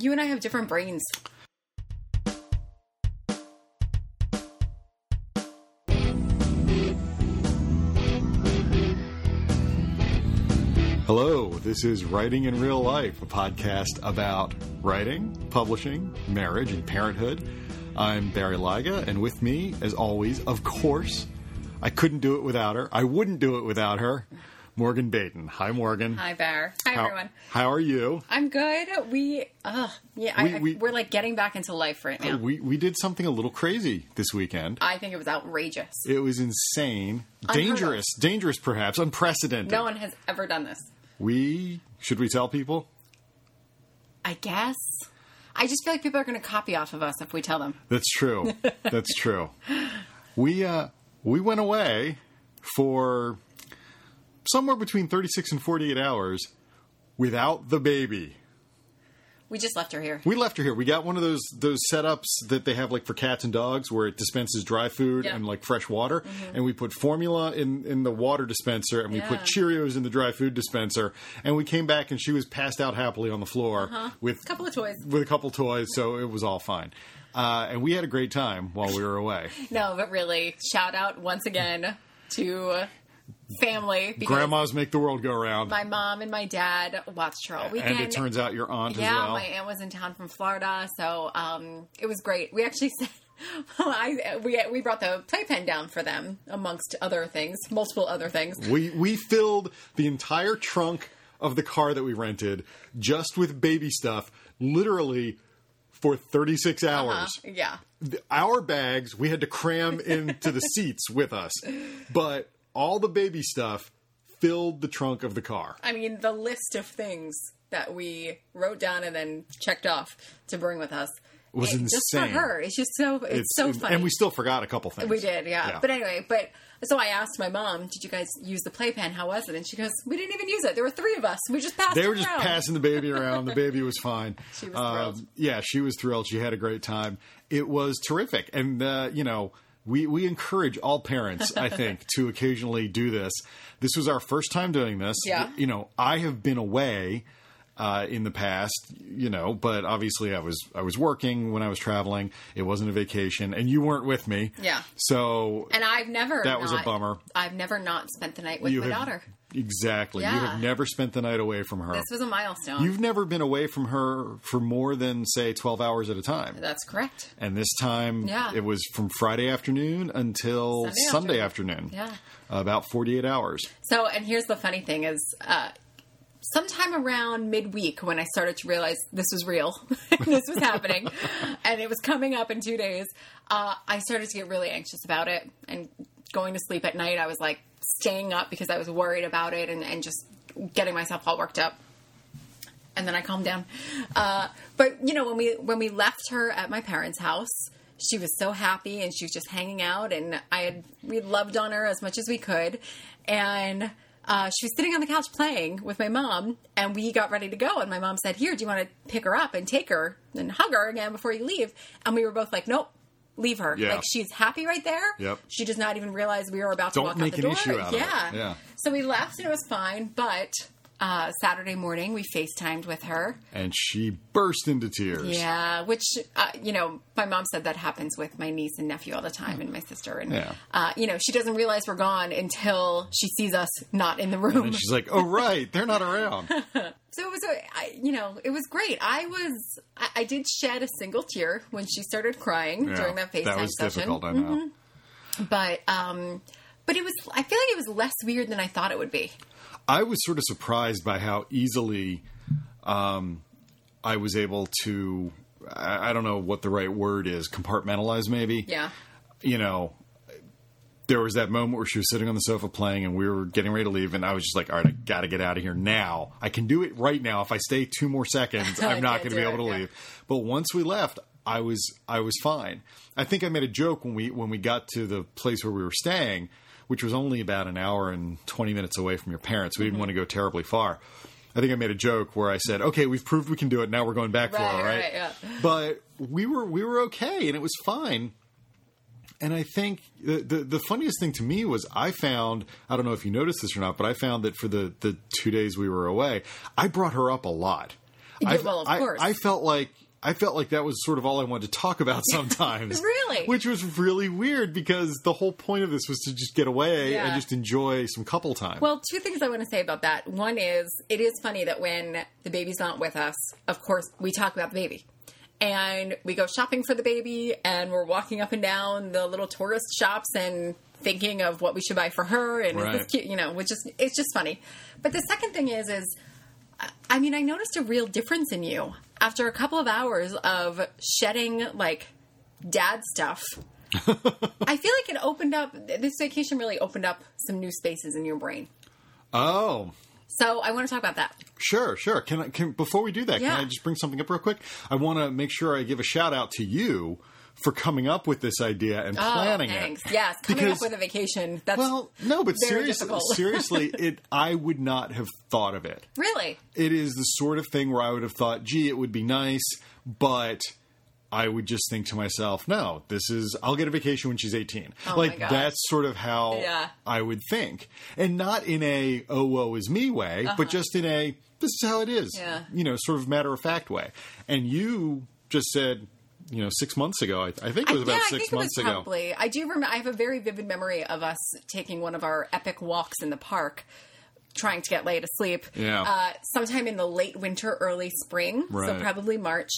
You and I have different brains. Hello, this is Writing in Real Life, a podcast about writing, publishing, marriage, and parenthood. I'm Barry Lyga, and with me, as always, of course, I couldn't do it without her. I wouldn't do it without her. Morgan Baden. Hi, Morgan. Hi, Bear. Hi, how, everyone. How are you? I'm good. We, uh, yeah, We- I, I- we- we're like getting back into life right now. We we did something a little crazy this weekend. I think it was outrageous. It was insane, of. dangerous, dangerous perhaps, unprecedented. No one has ever done this. We should we tell people? I guess. I just feel like people are going to copy off of us if we tell them. That's true. That's true. We uh we went away for somewhere between 36 and 48 hours without the baby. We just left her here. We left her here. We got one of those those setups that they have like for cats and dogs where it dispenses dry food Yeah. and like fresh water and we put formula in in the water dispenser and we put Cheerios in the dry food dispenser and we came back and she was passed out happily on the floor with A couple of toys. with a couple of toys so it was all fine. Uh, and we had a great time while we were away. No, but really, shout out once again to family. because Grandmas make the world go round. My mom and my dad watched her all weekend. and it turns out your aunt yeah, as well. my aunt was in town from Florida, so um, it was great. We actually said. Well, I we we brought the playpen down for them amongst other things, multiple other things. we we filled the entire trunk of the car that we rented just with baby stuff, literally for 36 hours. Uh, yeah, Our bags we had to cram into the seats with us, but all the baby stuff filled the trunk of the car. I mean the list of things that we wrote down and then checked off to bring with us Was It- Just for her, it's just so it's, so funny. and we still forgot a couple things. We did, yeah. Yeah. But anyway, but so I asked my mom, "Did you guys use the playpen? How was it?" And she goes, "We didn't even use it. There were three of us. We just passed. They it were just around." passing the baby around. The baby was fine. She was Um, thrilled. yeah, she was thrilled. She had a great time. It was terrific, and uh, you know. We, we encourage all parents, I think, to occasionally do this. This was our first time doing this. Yeah. You know, I have been away uh, in the past, you know, but obviously I was I was working when I was traveling. It wasn't a vacation, and you weren't with me. Yeah. So And I've never That was a bummer. I've never not spent the night with you my have daughter. Exactly. Yeah. You have never spent the night away from her. This was a milestone. You've never been away from her for more than say 12 hours at a time. That's correct. And this time Yeah. it was from Friday afternoon until Sunday Sunday, afternoon. Yeah. About 48 hours. So, and here's the funny thing is, uh, sometime around midweek when I started to realize this was real, this was happening, and it was coming up in two days, uh, I started to get really anxious about it and going to sleep at night. I was like staying up because I was worried about it and, and just getting myself all worked up. And then I calmed down. Uh, but you know, when we when we left her at my parents' house, she was so happy and she was just hanging out, and I had we loved on her as much as we could, and. Uh, she was sitting on the couch playing with my mom, and we got ready to go. And my mom said, "Here, do you want to pick her up and take her and hug her again before you leave?" And we were both like, "Nope, leave her. Yeah. Like she's happy right there. Yep. She does not even realize we were about Don't to walk make out the an door. issue out of it. yeah. Yeah. So we left and it was fine. But uh, Saturday morning we FaceTimed with her. And she burst into tears. Yeah, which uh, you know, my mom said that happens with my niece and nephew all the time, and my sister. And Yeah. uh, you know, she doesn't realize we're gone until she sees us not in the room. And she's like, oh, right, they're not around. So it was, a, I, you know, it was great. I was, I, I did shed a single tear when she started crying Yeah, during that FaceTime session. that was session. difficult, I know. But, um, but it was. I feel like it was less weird than I thought it would be. I was sort of surprised by how easily um, I was able to, I, I don't know what the right word is, compartmentalize maybe. Yeah. you know, there was that moment where she was sitting on the sofa playing and we were getting ready to leave and I was just like, all right, I got to get out of here now. I can do it right now. If I stay two more seconds, I'm not going to be able to yeah. leave. But once we left, I was I was fine. I think I made a joke when we when we got to the place where we were staying, which was only about an hour and 20 minutes away from your parents. We Mm-hmm. didn't want to go terribly far. I think I made a joke where I said, "Okay, we've proved we can do it. Now we're going back for it, right?" right, yeah. But we were we were okay, and it was fine. And I think the, the the funniest thing to me was I found I don't know if you noticed this or not, but I found that for the the two days we were away, I brought her up a lot. Yeah, I, well, of I- course. I felt like I felt like that was sort of all I wanted to talk about sometimes. Really? Which was really weird because the whole point of this was to just get away Yeah. and just enjoy some couple time. Well, two things I want to say about that. One is it is funny that when the baby's not with us, of course, we talk about the baby. And we go shopping for the baby and we're walking up and down the little tourist shops and thinking of what we should buy for her and is Right. this cute, you know, which is it's just funny. But the second thing is is I mean, I noticed a real difference in you after a couple of hours of shedding like dad stuff. I feel like it opened up this vacation really opened up some new spaces in your brain. oh, So I want to talk about that. Sure, sure. Can I can before we do that, Yeah. can I just bring something up real quick? I want to make sure I give a shout out to you for coming up with this idea and planning oh, thanks. it. Yes, coming Because- up with a vacation. That's Well, no, but seriously, seriously, it I would not have thought of it. really It is the sort of thing where I would have thought, "Gee, it would be nice," but I would just think to myself, "No, this is I'll get a vacation when she's 18." Oh like that's sort of how Yeah. I would think. And not in a "oh woe is me" way, but just in a this is how it is. Uh-huh. Yeah. You know, sort of matter of fact way. And you just said, you know, 6 months ago, I, I think it was about yeah, I 6 think it was months ago. probably. I do remember. I have a very vivid memory of us taking one of our epic walks in the park, trying to get Leia to sleep. Yeah. Uh, sometime in the late winter, early spring, so probably March,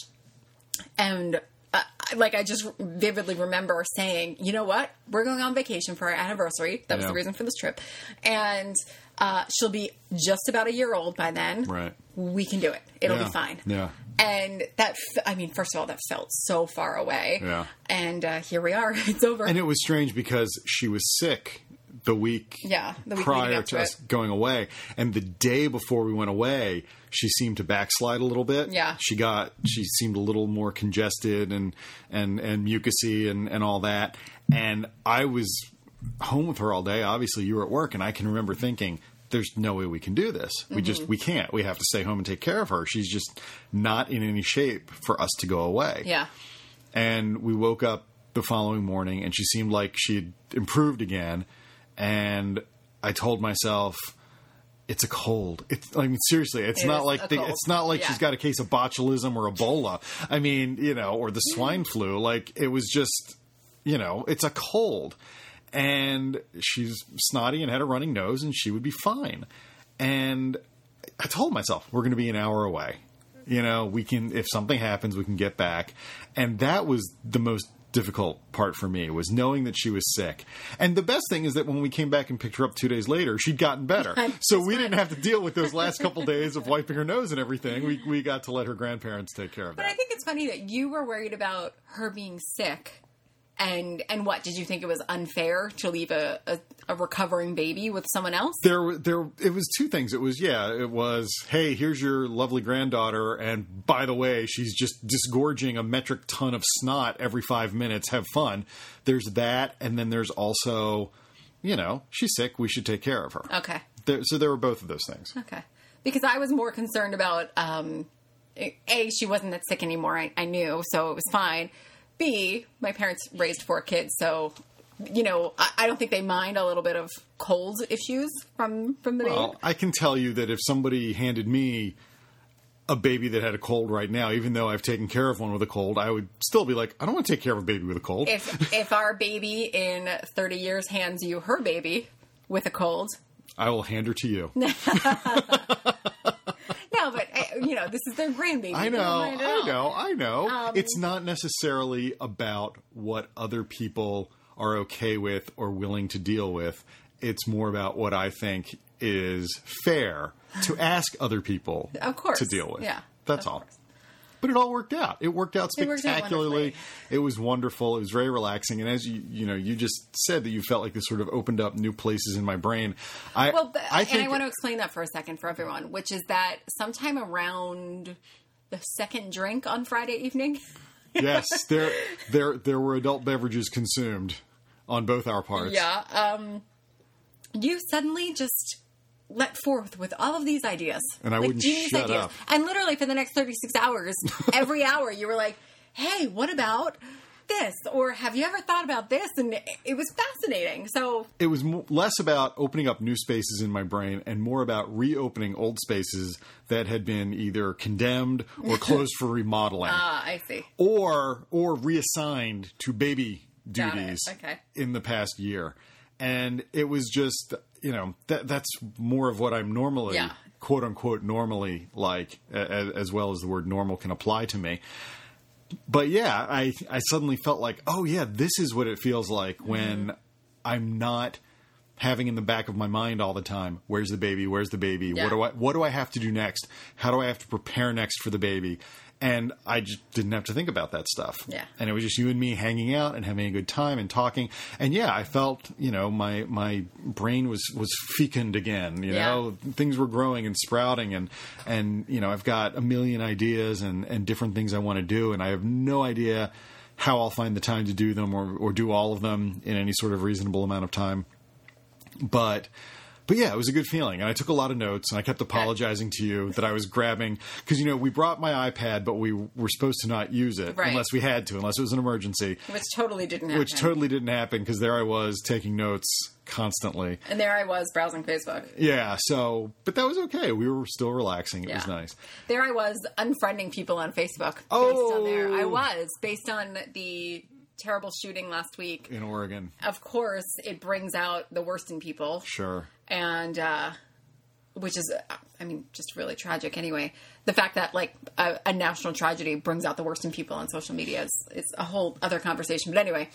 and. Uh, like I just vividly remember saying, you know what, we're going on vacation for our anniversary. That was Yeah. the reason for this trip, and uh, she'll be just about a year old by then. Right. We can do it. It'll Yeah. be fine. Yeah. And that, f- I mean, first of all, that felt so far away. Yeah. And uh, here we are. It's over. And it was strange because she was sick the week Yeah, the week prior to to us going away. And the day before we went away, she seemed to backslide a little bit. Yeah. She got she seemed a little more congested and and and mucusy and, and all that. And I was home with her all day. Obviously you were at work and I can remember thinking there's no way we can do this. We Mm-hmm. just we can't. We have to stay home and take care of her. She's just not in any shape for us to go away yeah. and we woke up the following morning and she seemed like she'd improved again and i told myself it's a cold it's i mean seriously it's It not like the, it's not like Yeah. she's got a case of botulism or ebola i mean you know or the swine flu like it was just you know it's a cold and she's snotty and had a running nose and she would be fine and I told myself we're going to be an hour away. You know, we can if something happens, we can get back. And that was the most difficult part for me was knowing that she was sick. And the best thing is that when we came back and picked her up 2 days later, she'd gotten better. so we didn't have to deal with those last couple days of wiping her nose and everything. We we got to let her grandparents take care of it. But that. I think it's funny that you were worried about her being sick. And and what did you think it was unfair to leave a, a, a recovering baby with someone else? there there it was two things it was yeah it was hey here's your lovely granddaughter and by the way she's just disgorging a metric ton of snot every 5 minutes have fun there's that and then there's also you know she's sick we should take care of her Okay. there, so there were both of those things Okay. Because I was more concerned about um, a she wasn't that sick anymore. I, I knew, so it was fine. B my parents raised four kids, so you know I, I don't think they mind a little bit of cold issues from from the well baby. i can tell you that if somebody handed me a baby that had a cold right now even though i've taken care of one with a cold i would still be like i don't want to take care of a baby with a cold If if our baby in thirty years hands you her baby with a cold, i will hand her to you you know this is their grandbaby. I know, I know, I know. Um, it's not necessarily about what other people are okay with or willing to deal with. It's more about what I think is fair to ask other people Of course. to deal with. Yeah, That's all. course. But it all worked out. It worked out It worked out spectacularly. it was wonderful. It was very relaxing. And as you you know, you just said that you felt like this sort of opened up new places in my brain. I Well, but, I think and I want to explain that for a second for everyone, which is that sometime around the second drink on Friday evening, yes, there there there were adult beverages consumed on both our parts. yeah, um, you suddenly just let forth with all of these ideas, And I like wouldn't genius shut ideas, up. and literally for the next thirty six hours, every hour you were like, "Hey, what about?" this? Or have you ever thought about this? And it, it was fascinating. So it was mo- less about opening up new spaces in my brain and more about reopening old spaces that had been either condemned or closed for remodeling ah, I see. or or reassigned to baby duties Okay. in the past year. And it was just, you know, that that's more of what I'm normally Yeah. quote unquote normally like as, as well as the word normal can apply to me. But yeah, I I suddenly felt like, oh yeah, this is what it feels like Mm-hmm. when I'm not having in the back of my mind all the time, where's the baby? Where's the baby? Yeah. What do I what do I have to do next? How do I have to prepare next for the baby? And I just didn't have to think about that stuff. Yeah. And it was just you and me hanging out and having a good time and talking. And yeah, I felt, you know, my my brain was was fecund again, you Yeah. know, things were growing and sprouting and and you know, I've got a million ideas and and different things I want to do and I have no idea how I'll find the time to do them or or do all of them in any sort of reasonable amount of time but but yeah, it was a good feeling, and I took a lot of notes, and I kept apologizing to you that I was grabbing because you know we brought my iPad, but we were supposed to not use it Right. unless we had to, unless it was an emergency, Which totally didn't happen. which totally didn't happen because there I was taking notes constantly. and there I was browsing Facebook. Yeah, so but that was okay. We were still relaxing. It was nice. There I was unfriending people on Facebook Oh. there. I was based on the terrible shooting last week. In Oregon, Of course, it brings out the worst in people, sure. And uh, which is, I mean, just really tragic. Anyway, the fact that like a, a national tragedy brings out the worst in people on social media is, is a whole other conversation. But anyway,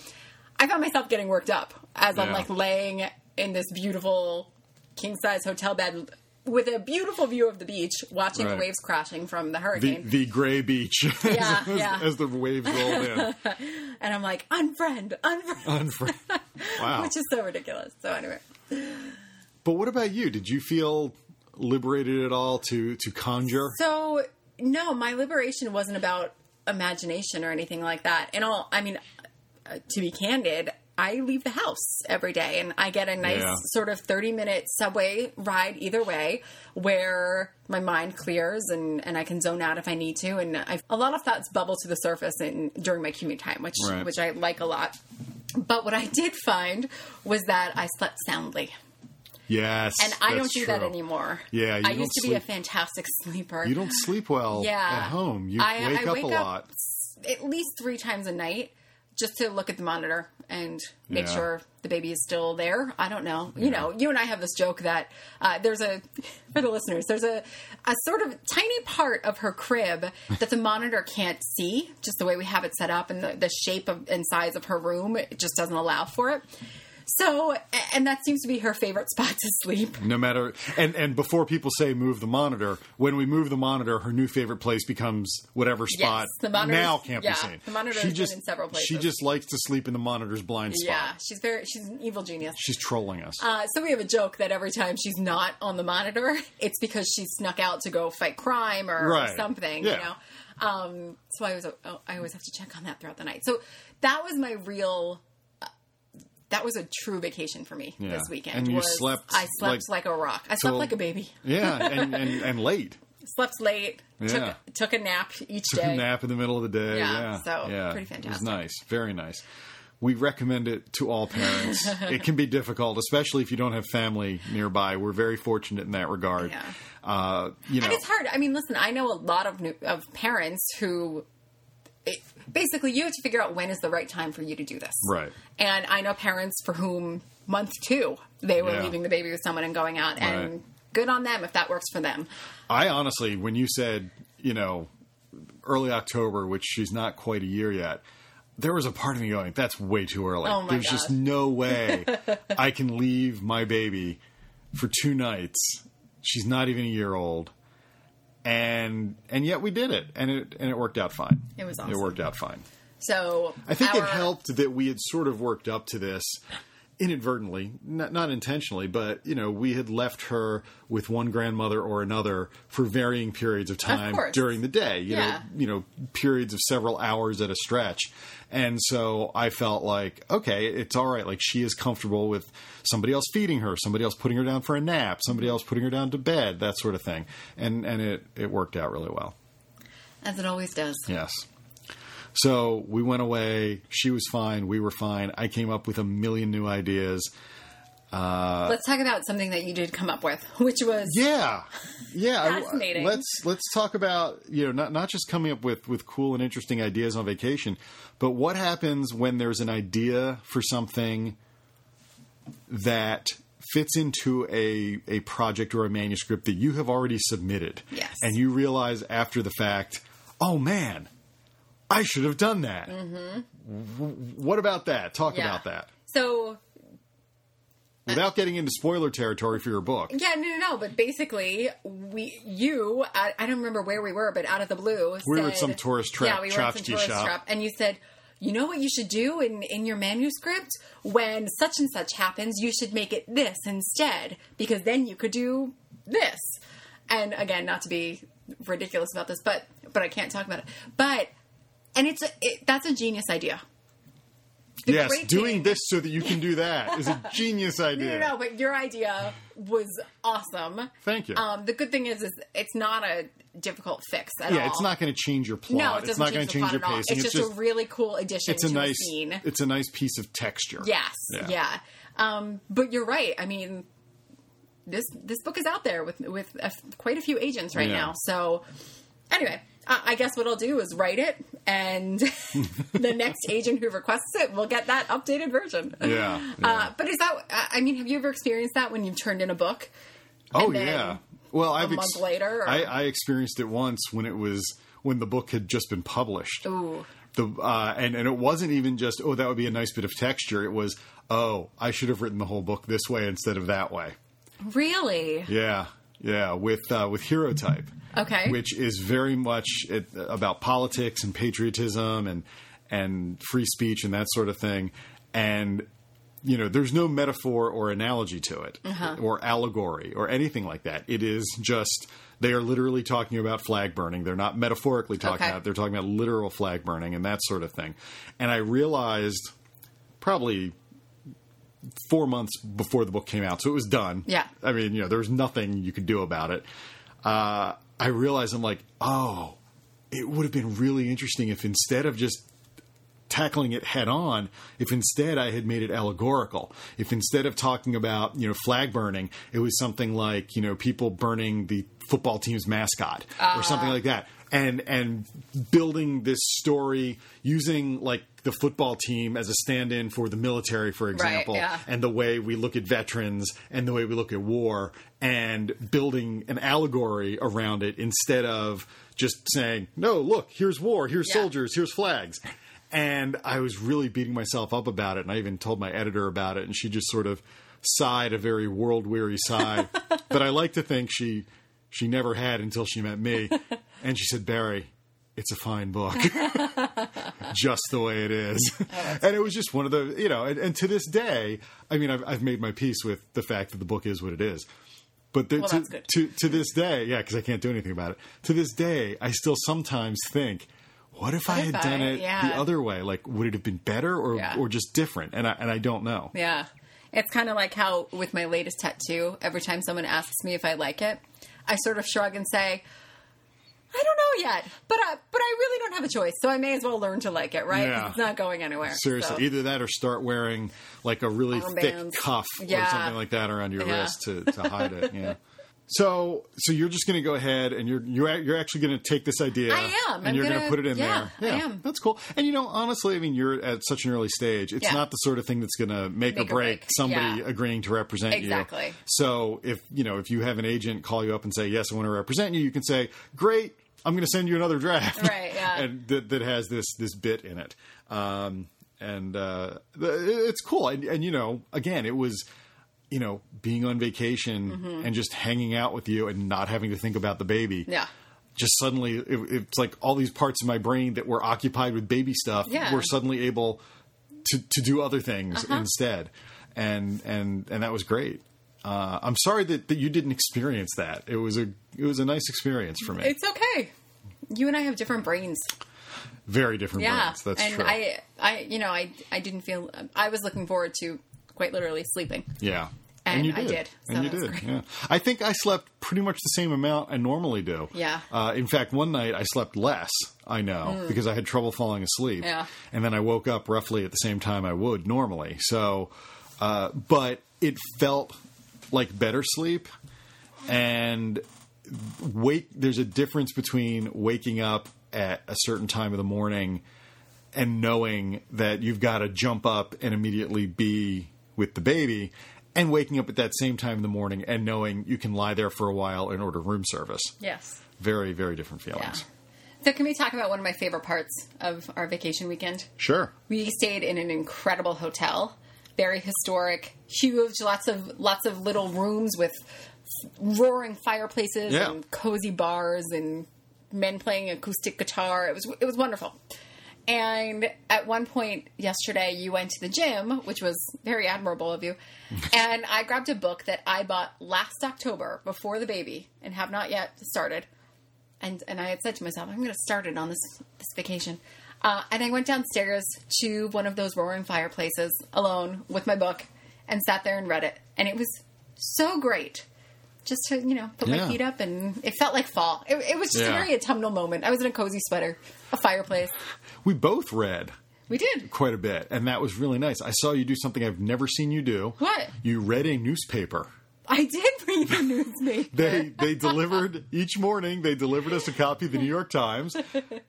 I found myself getting worked up as I'm like laying in this beautiful king size hotel bed with a beautiful view of the beach, watching the waves crashing from the The hurricane. the gray beach Yeah, as, yeah. as the waves rolled in. and I'm like, unfriend, unfriend, Unfriend. wow. which is so ridiculous. So anyway, But what about you? Did you feel liberated at all to to conjure? so no, my liberation wasn't about imagination or anything like that. And all, I mean, uh, to be candid, I leave the house every day and I get a nice Yeah. sort of 30 minute subway ride either way where my mind clears and, and I can zone out if I need to. And a lot of thoughts bubble to the surface in, during my commute time, which, Right. which I like a lot. But what I did find was that I slept soundly. Yes, And I don't do that anymore. Yeah, you I used to be a fantastic sleeper. You don't sleep well yeah. at home. You I, wake I up wake a lot. at least three times a night just to look at the monitor and make Yeah. sure the baby is still there. I don't know. You know, you and I have this joke that uh, there's a for the listeners. There's a a sort of tiny part of her crib that the monitor can't see, just the way we have it set up, and the, the shape of and size of her room it just doesn't allow for it. So, and that seems to be her favorite spot to sleep. No matter and and before people say move the monitor, when we move the monitor, her new favorite place becomes whatever spot the monitor's- now can't yeah, be seen. the monitor she has been just in several places. she just likes to sleep in the monitor's blind spot. Yeah, she's very she's an evil genius. She's trolling us. Uh, so we have a joke that every time she's not on the monitor, it's because she snuck out to go fight crime or, or something. Yeah. You know. Um, so I was oh, I always have to check on that throughout the night. So that was my real. That was a true vacation for me Yeah. this weekend. And you was slept, I slept like, like, a rock. I slept like a baby. yeah, and, and and late. Slept late. Yeah. Took took a nap each Took a day. nap in the middle of the day. Yeah, Yeah, so yeah. pretty fantastic. It was nice, very nice. We recommend it to all parents. it can be difficult, especially if you don't have family nearby. We're very fortunate in that regard. Yeah. Uh, you know, And it's hard. I mean, listen, I know a lot of new, of parents who it, basically you have to figure out when is the right time for you to do this. Right. And I know parents for whom month two they were Yeah. leaving the baby with someone and going out, and Right. good on them if that works for them. I honestly, when you said, you know, early October, which she's not quite a year yet, there was a part of me going, that's way too early. Oh my There's just no way I can leave my baby for two nights. She's not even a year old. And and yet we did it, and it and it worked out fine. It was awesome. It worked out fine. So I think it helped that we had sort of worked up to this inadvertently, not, not intentionally, but you know, we had left her with one grandmother or another for varying periods of time course. during the day. You Yeah. know, you know, periods of several hours at a stretch. And so I felt like, okay, it's all right. Like she is comfortable with somebody else feeding her, somebody else putting her down for a nap, somebody else putting her down to bed, that sort of thing. And and it, it worked out really well. as it always does. Yes. So we went away. She was fine. We were fine. I came up with a million new ideas. Uh, let's talk about something that you did come up with, which was Yeah, yeah. Fascinating. let's let's talk about you know not not just coming up with with cool and interesting ideas on vacation, but what happens when there's an idea for something that fits into a a project or a manuscript that you have already submitted. Yes. and you realize after the fact, oh man, I should have done that. Mm-hmm. What about that? Talk Yeah. about that so without getting into spoiler territory for your book. yeah, no, no, no. But basically, we, you, I, I don't remember where we were, but out of the blue, We were at some tourist trap- Yeah, we were at some tourist shop. trap, and you said, you know what you should do in in your manuscript when such and such happens, you should make it this instead because then you could do this. And again, not to be ridiculous about this, but but I can't talk about it. But and it's a, it, that's a genius idea. The yes, doing thing- this so that you can do that is a genius idea. no, no, but your idea was awesome. Thank you. Um, the good thing is, is it's not a difficult fix at all. yeah, it's not going to change your plot. No, it it's not going to change your at pacing. It's, just, a really cool addition it's a to nice a it's a nice piece of texture. Yes, Yeah. yeah. Um, but you're right. I mean, this this book is out there with with a, quite a few agents right Yeah. now. So anyway, I, I guess what I'll do is write it, and the next agent who requests it will get that updated version. Yeah, yeah. Uh, but is that? I mean, have you ever experienced that when you've turned in a book? oh yeah. Well, I've month later, or- I, I experienced it once when it was when the book had just been published. Ooh. The uh, and and it wasn't even just oh that would be a nice bit of texture. It was oh I should have written the whole book this way instead of that way. Really? Yeah, yeah. With uh, with hero type. Okay. which is very much it, about politics and patriotism and and free speech and that sort of thing. And you know, there's no metaphor or analogy to it, or allegory or anything like that. It is just they are literally talking about flag burning. They're not metaphorically talking Okay. about. it. They're talking about literal flag burning and that sort of thing. And I realized probably four months before the book came out, so it was done. Yeah. I mean, you know, there was nothing you could do about it. Uh, I realized I'm like, oh, it would have been really interesting if instead of just tackling it head on, if instead I had made it allegorical, if instead of talking about you know flag burning, it was something like you know people burning the football team's mascot or something like that, and and building this story using like the football team as a stand-in for the military, for example, yeah. and the way we look at veterans and the way we look at war, and building an allegory around it instead of just saying, "No, look, here's war, here's Yeah. soldiers, here's flags." And I was really beating myself up about it, and I even told my editor about it, and she just sort of sighed a very world weary sigh but I like to think she she never had until she met me. And she said, "Barry, it's a fine book, just the way it is." Oh, and it was just one of the you know, and, and to this day, I mean, I've, I've made my peace with the fact that the book is what it is. But the, Well, to, to to this day, yeah, because I can't do anything about it. To this day, I still sometimes think, what if I if had I- done it yeah. the other way? Like, would it have been better or Yeah. or just different? And I and I don't know. Yeah. It's kind of like how with my latest tattoo, every time someone asks me if I like it, I sort of shrug and say, I don't know yet, but I, but I really don't have a choice, so I may as well learn to like it, right? Yeah. It's not going anywhere. Seriously, so. either that or start wearing like a really Arm thick bands. cuff or something like that around your Yeah. wrist to, to hide it. Yeah. So, so you're just going to go ahead and you're you're you're actually going to take this idea. I am. and I'm you're going to put it in yeah, there. I am. That's cool. And you know, honestly, I mean, you're at such an early stage. It's Yeah. not the sort of thing that's going to make, Make or or break break. somebody Yeah. agreeing to represent Exactly. you. Exactly. So, if you know, if you have an agent call you up and say, "Yes, I want to represent you," you can say, "Great." I'm going to send you another draft, Right, yeah. and that, that has this this bit in it. Um, and uh, it's cool. And, and you know, again, it was you know being on vacation Mm-hmm. and just hanging out with you and not having to think about the baby. Yeah. Just suddenly, it, it's like all these parts of my brain that were occupied with baby stuff Yeah. were suddenly able to to do other things Uh-huh. instead, and and and that was great. Uh, I'm sorry that, that you didn't experience that. It was a it was a nice experience for me. It's okay. You and I have different brains. Very different Yeah. brains. That's and true. I, I, you know, I, I didn't feel, I was looking forward to quite literally sleeping. yeah. And, you I did. did. So and you did. great. Yeah. I think I slept pretty much the same amount I normally do. Yeah. Uh, in fact, one night I slept less. I know because I had trouble falling asleep. Mm. Yeah. And then I woke up roughly at the same time I would normally. So, uh, but it felt like better sleep, and wake. There's a difference between waking up at a certain time of the morning and knowing that you've got to jump up and immediately be with the baby and waking up at that same time in the morning and knowing you can lie there for a while and order room service. Yes. Very, very different Yeah. feelings. So can we talk about one of my favorite parts of our vacation weekend? Sure. We stayed in an incredible hotel, very historic, huge, lots of lots of little rooms with roaring fireplaces Yeah. and cozy bars and men playing acoustic guitar. It was it was wonderful. And at one point yesterday, you went to the gym, which was very admirable of you. and I grabbed a book that I bought last October before the baby and have not yet started. And and I had said to myself, I'm going to start it on this this vacation. Uh, and I went downstairs to one of those roaring fireplaces alone with my book and sat there and read it. And it was so great. Just to, you know, put Yeah. my feet up and it felt like fall. It, it was just Yeah. a very autumnal moment. I was in a cozy sweater, a fireplace. We both read We did. quite a bit, and that was really nice. I saw you do something I've never seen you do. What? You read a newspaper. I did read the newspaper. They they delivered each morning. They delivered us a copy of the New York Times,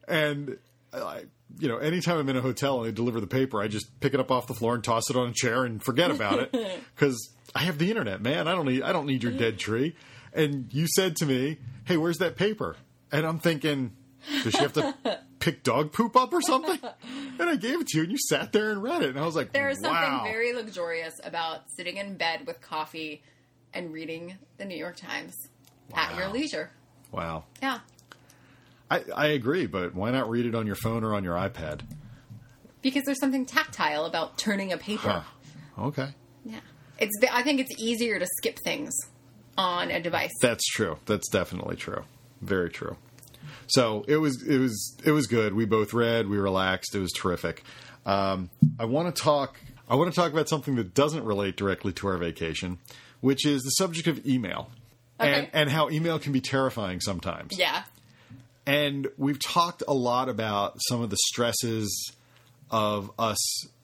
and I, you know, anytime I'm in a hotel and they deliver the paper, I just pick it up off the floor and toss it on a chair and forget about it because I have the internet, man. I don't need I don't need your dead tree. And you said to me, "Hey, where's that paper?" And I'm thinking, does she have to pick dog poop up or something? And I gave it to you, and you sat there and read it, and I was like, There is something very luxurious about sitting in bed with coffee and reading the New York Times at your leisure. wow." Yeah. I, I agree, but why not read it on your phone or on your iPad? Because there's something tactile about turning a paper. Huh. Okay. Yeah. It's I think it's easier to skip things on a device. That's true. That's definitely true. Very true. So it was it was it was good. We both read. We relaxed. It was terrific. Um, I want to talk. I want to talk about something that doesn't relate directly to our vacation, which is the subject of email, and and how email can be terrifying sometimes. yeah. And we've talked a lot about some of the stresses of us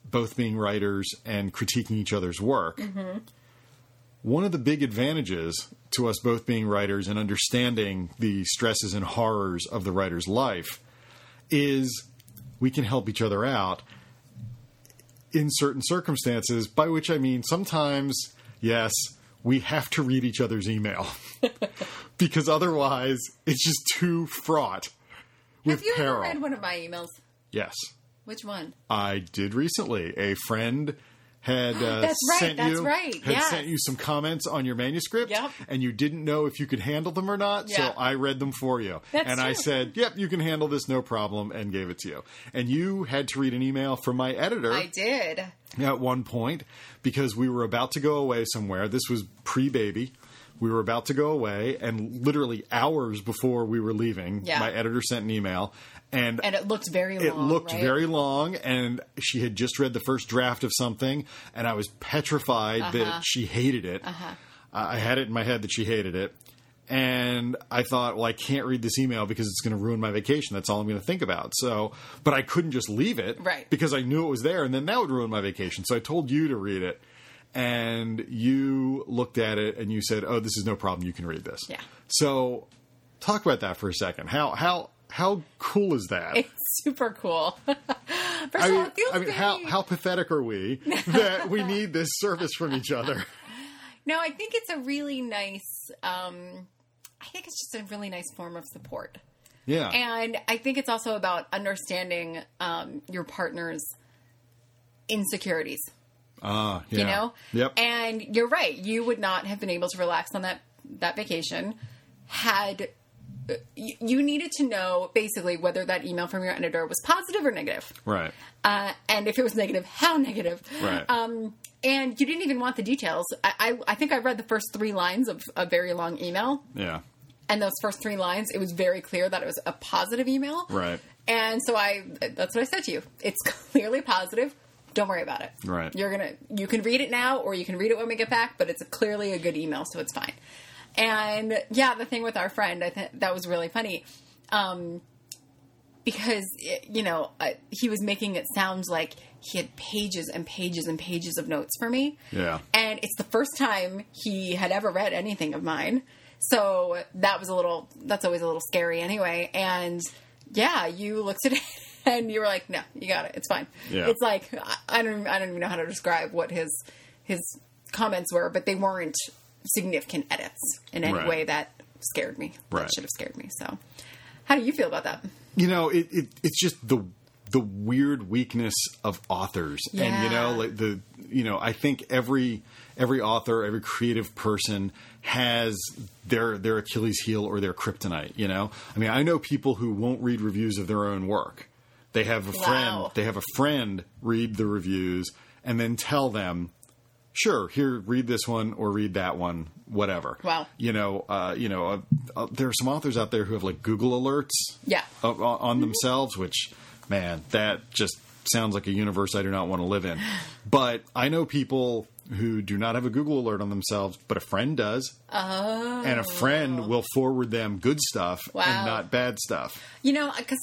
both being writers and critiquing each other's work. Mm-hmm. One of the big advantages to us both being writers and understanding the stresses and horrors of the writer's life is we can help each other out in certain circumstances, by which I mean sometimes, yes, we have to read each other's email because otherwise it's just too fraught with Have you peril. ever read one of my emails? yes, Which one? I did recently. A friend had uh, That's right, sent that's you right, had yes. sent you some comments on your manuscript, Yep. and you didn't know if you could handle them or not. So I read them for you, That's and I said, "Yep, you can handle this, no problem," and gave it to you. And you had to read an email from my editor I did. at one point because we were about to go away somewhere. This was pre baby. We were about to go away, and literally hours before we were leaving, Yeah. my editor sent an email, and, And it looked very long. it looked right? very long. And she had just read the first draft of something, and I was petrified Uh-huh. that she hated it. I I had it in my head that she hated it. And I thought, well, I can't read this email because it's going to ruin my vacation. That's all I'm going to think about. So, but I couldn't just leave it, Right. Because I knew it was there, and then that would ruin my vacation. So I told you to read it, and you looked at it and you said, "Oh, this is no problem. You can read this." Yeah. So, talk about that for a second. How how how cool is that? It's super cool. First I of all, mean, I mean, how how pathetic are we that we need this service from each other? No, I think it's a really nice. Um, I think it's just a really nice form of support, Yeah, and I think it's also about understanding um, your partner's insecurities. Ah, yeah. You know, Yep. And you're right. You would not have been able to relax on that that vacation had uh, you, you needed to know basically whether that email from your editor was positive or negative. right. uh, and if it was negative, how negative. Right. Um, and you didn't even want the details. I, I, I think I read the first three lines of a very long email, Yeah. and those first three lines, it was very clear that it was a positive email. Right. And so I, that's what I said to you. It's clearly positive. Don't worry about it. Right. You're gonna you can read it now or you can read it when we get back, but it's a, clearly a good email, so it's fine. And yeah, the thing with our friend, I think that was really funny. Um, because it, you know uh, he was making it sound like he had pages and pages and pages of notes for me. Yeah. And it's the first time he had ever read anything of mine. So that was a little that's always a little scary anyway. And yeah, you looked at it and you were like, "No, you got it. It's fine." Yeah. It's like I- I don't I don't even know how to describe what his his comments were, but they weren't significant edits in any Right. way that scared me. Right. That should have scared me. So, how do you feel about that? you know it, it it's just the the weird weakness of authors and you know like the you know i think every every author every creative person has their their achilles heel or their kryptonite you know i mean i know people who won't read reviews of their own work they have a friend Wow. they have a friend read the reviews and then tell them sure here read this one or read that one whatever Wow. you know uh, you know uh, uh, there are some authors out there who have like google alerts Yeah. uh, on themselves, which, man, that just sounds like a universe I do not want to live in. But I know people who do not have a Google alert on themselves, but a friend does. Oh. And a friend will forward them good stuff Wow. and not bad stuff. You know, because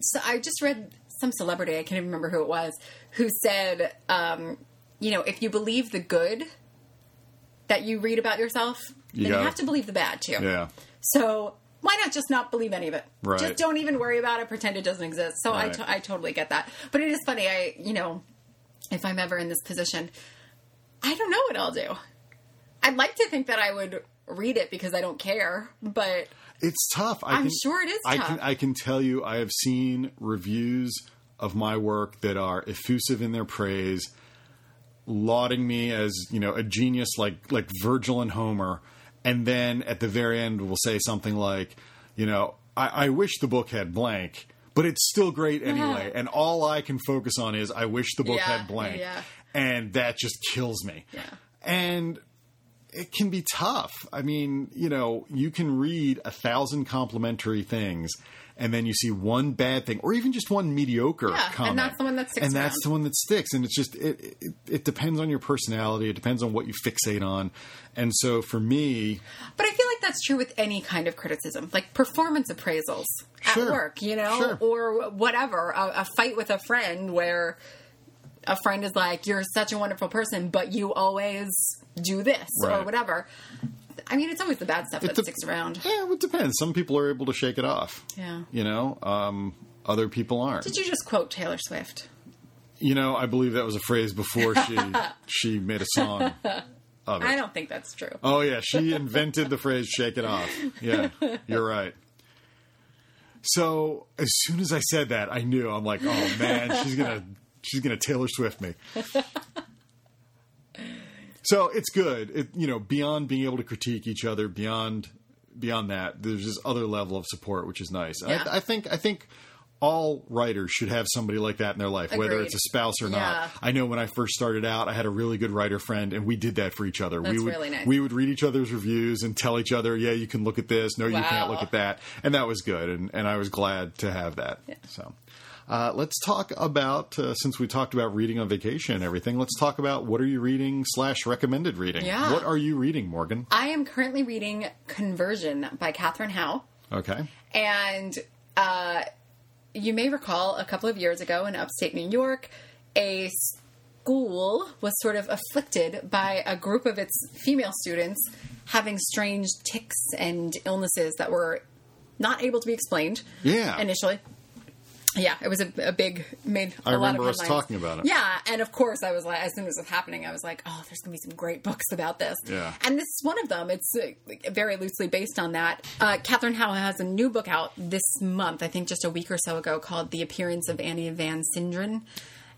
so I just read some celebrity, I can't even remember who it was, who said, um, you know, if you believe the good that you read about yourself, You then you have to believe the bad too. Yeah. So why not just not believe any of it? Right. Just don't even worry about it. Pretend it doesn't exist. So I Right. I totally get that. But it is funny. I you know, if I'm ever in this position, I don't know what I'll do. I'd like to think that I would read it because I don't care, but It's tough. I I'm can, sure it is I tough. can I can tell you I have seen reviews of my work that are effusive in their praise, lauding me as, you know, a genius like like Virgil and Homer, and then at the very end will say something like, you know, I, I wish the book had blank, but it's still great anyway. and all I can focus on is I wish the book Yeah, had blank. yeah. And that just kills me. Yeah. And it can be tough. I mean, you know, you can read a thousand complimentary things and then you see one bad thing or even just one mediocre Yeah, and comment. that's the one that sticks And that's the one that sticks. And it's just, it, it, it depends on your personality. It depends on what you fixate on. And so for me, But I feel like that's true with any kind of criticism, like performance appraisals Sure. at work, you know, Sure. or whatever. A, a fight with a friend where a friend is like, "You're such a wonderful person, but you always do this or whatever." I mean, it's always the bad stuff that dep- sticks around. yeah, it depends. Some people are able to shake it off. Yeah. You know, um, other people aren't. Did you just quote Taylor Swift? You know, I believe that was a phrase before she she made a song of it. I don't think that's true. Oh yeah, she invented the phrase "shake it off." Yeah, you're right. So as soon as I said that, I knew I'm like, oh man, she's gonna she's gonna Taylor Swift me. So it's good. It you know beyond being able to critique each other, beyond beyond that, there's this other level of support, which is nice. Yeah. I, I think I think all writers should have somebody like that in their life, whether it's a spouse or Yeah. not. I know when I first started out, I had a really good writer friend, and we did that for each other. we would really nice. we would read each other's reviews and tell each other, yeah, you can look at this, no, you can't look at that, and that was good, and and I was glad to have that. So. Uh, let's talk about uh, since we talked about reading on vacation and everything. Let's talk about what are you reading slash recommended reading. Yeah. What are you reading, Morgan? I am currently reading Conversion by Katherine Howe. Okay. And uh, you may recall a couple of years ago in upstate New York, a school was sort of afflicted by a group of its female students having strange tics and illnesses that were not able to be explained. Yeah. Initially. Yeah, it was a, a big made. a I lot remember of us talking about it. Yeah, and of course, I was like, as soon as it was happening, I was like, oh, there's gonna be some great books about this. Yeah. And this is one of them. It's uh, very loosely based on that. Uh, Katherine Howe has a new book out this month, I think just a week or so ago, called The Appearance of Annie Van Sinderen.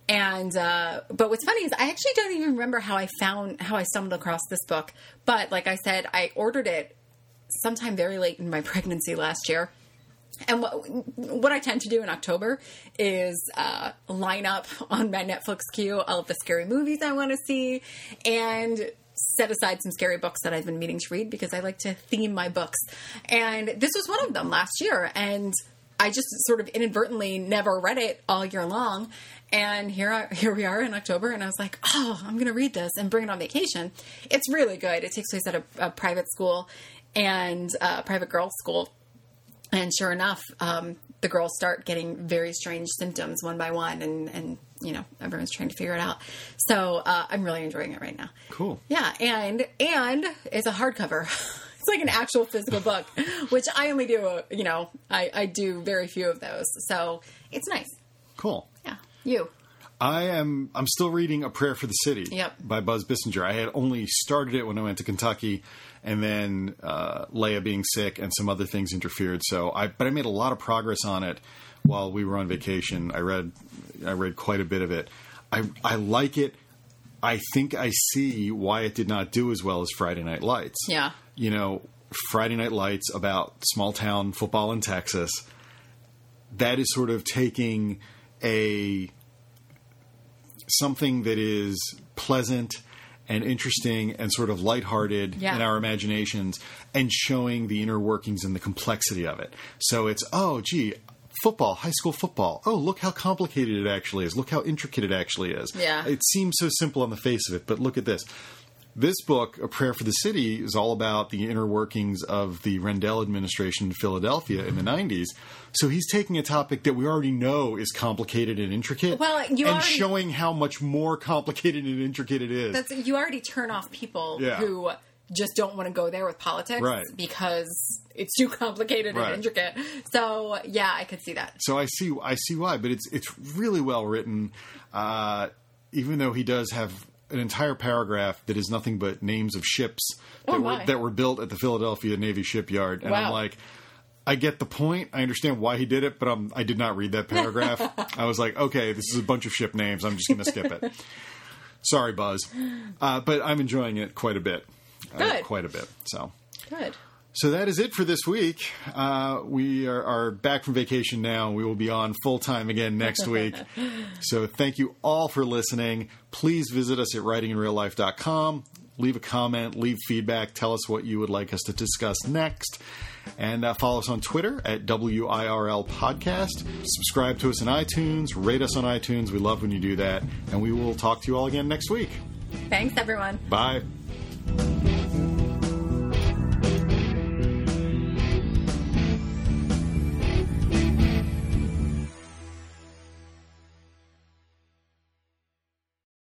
And uh, but what's funny is I actually don't even remember how I found how I stumbled across this book. But like I said, I ordered it sometime very late in my pregnancy last year. And what, what I tend to do in October is uh, line up on my Netflix queue all of the scary movies I want to see and set aside some scary books that I've been meaning to read because I like to theme my books. And this was one of them last year. And I just sort of inadvertently never read it all year long. And here, I, here we are in October, and I was like, oh, I'm going to read this and bring it on vacation. It's really good. It takes place at a, a private school and a private girls' school. And sure enough, um, the girls start getting very strange symptoms one by one, and, and you know everyone's trying to figure it out. So uh, I'm really enjoying it right now. Cool. Yeah, and and it's a hardcover. it's like an actual physical book, which I only do. You know, I, I do very few of those, so it's nice. Cool. Yeah, you. I am. I'm still reading A Prayer for the City Yep. by Buzz Bissinger. I had only started it when I went to Kentucky, and then uh, Leia being sick and some other things interfered. So I, but I made a lot of progress on it while we were on vacation. I read, I read quite a bit of it. I I like it. I think I see why it did not do as well as Friday Night Lights. Yeah. You know, Friday Night Lights about small town football in Texas. That is sort of taking a something that is pleasant and interesting and sort of lighthearted Yeah. in our imaginations and showing the inner workings and the complexity of it. So it's, oh, gee, football, high school football. Oh, look how complicated it actually is. Look how intricate it actually is. Yeah. It seems so simple on the face of it, but look at this. This book, A Prayer for the City, is all about the inner workings of the Rendell administration in Philadelphia in the 90s. So he's taking a topic that we already know is complicated and intricate Well, you and already- showing how much more complicated and intricate it is. That's you already turn off people Yeah. who just don't want to go there with politics Right. because it's too complicated Right. and intricate. So yeah, I could see that. so I see I see why, but it's it's really well written. Uh, even though he does have an entire paragraph that is nothing but names of ships that Oh, were that were built at the Philadelphia Navy shipyard, and I'm like. I get the point. I understand why he did it, but um, I did not read that paragraph. I was like, okay, this is a bunch of ship names. I'm just going to skip it. Sorry, Buzz. Uh, but I'm enjoying it quite a bit. Uh, quite a bit. So. Good. So that is it for this week. Uh, we are, are back from vacation now. We will be on full time again next week. so thank you all for listening. Please visit us at writinginreallife.com. Leave a comment, leave feedback, tell us what you would like us to discuss next. And uh, follow us on Twitter at WIRL Podcast. Subscribe to us on iTunes, rate us on iTunes. We love when you do that. And we will talk to you all again next week. Thanks everyone. Bye.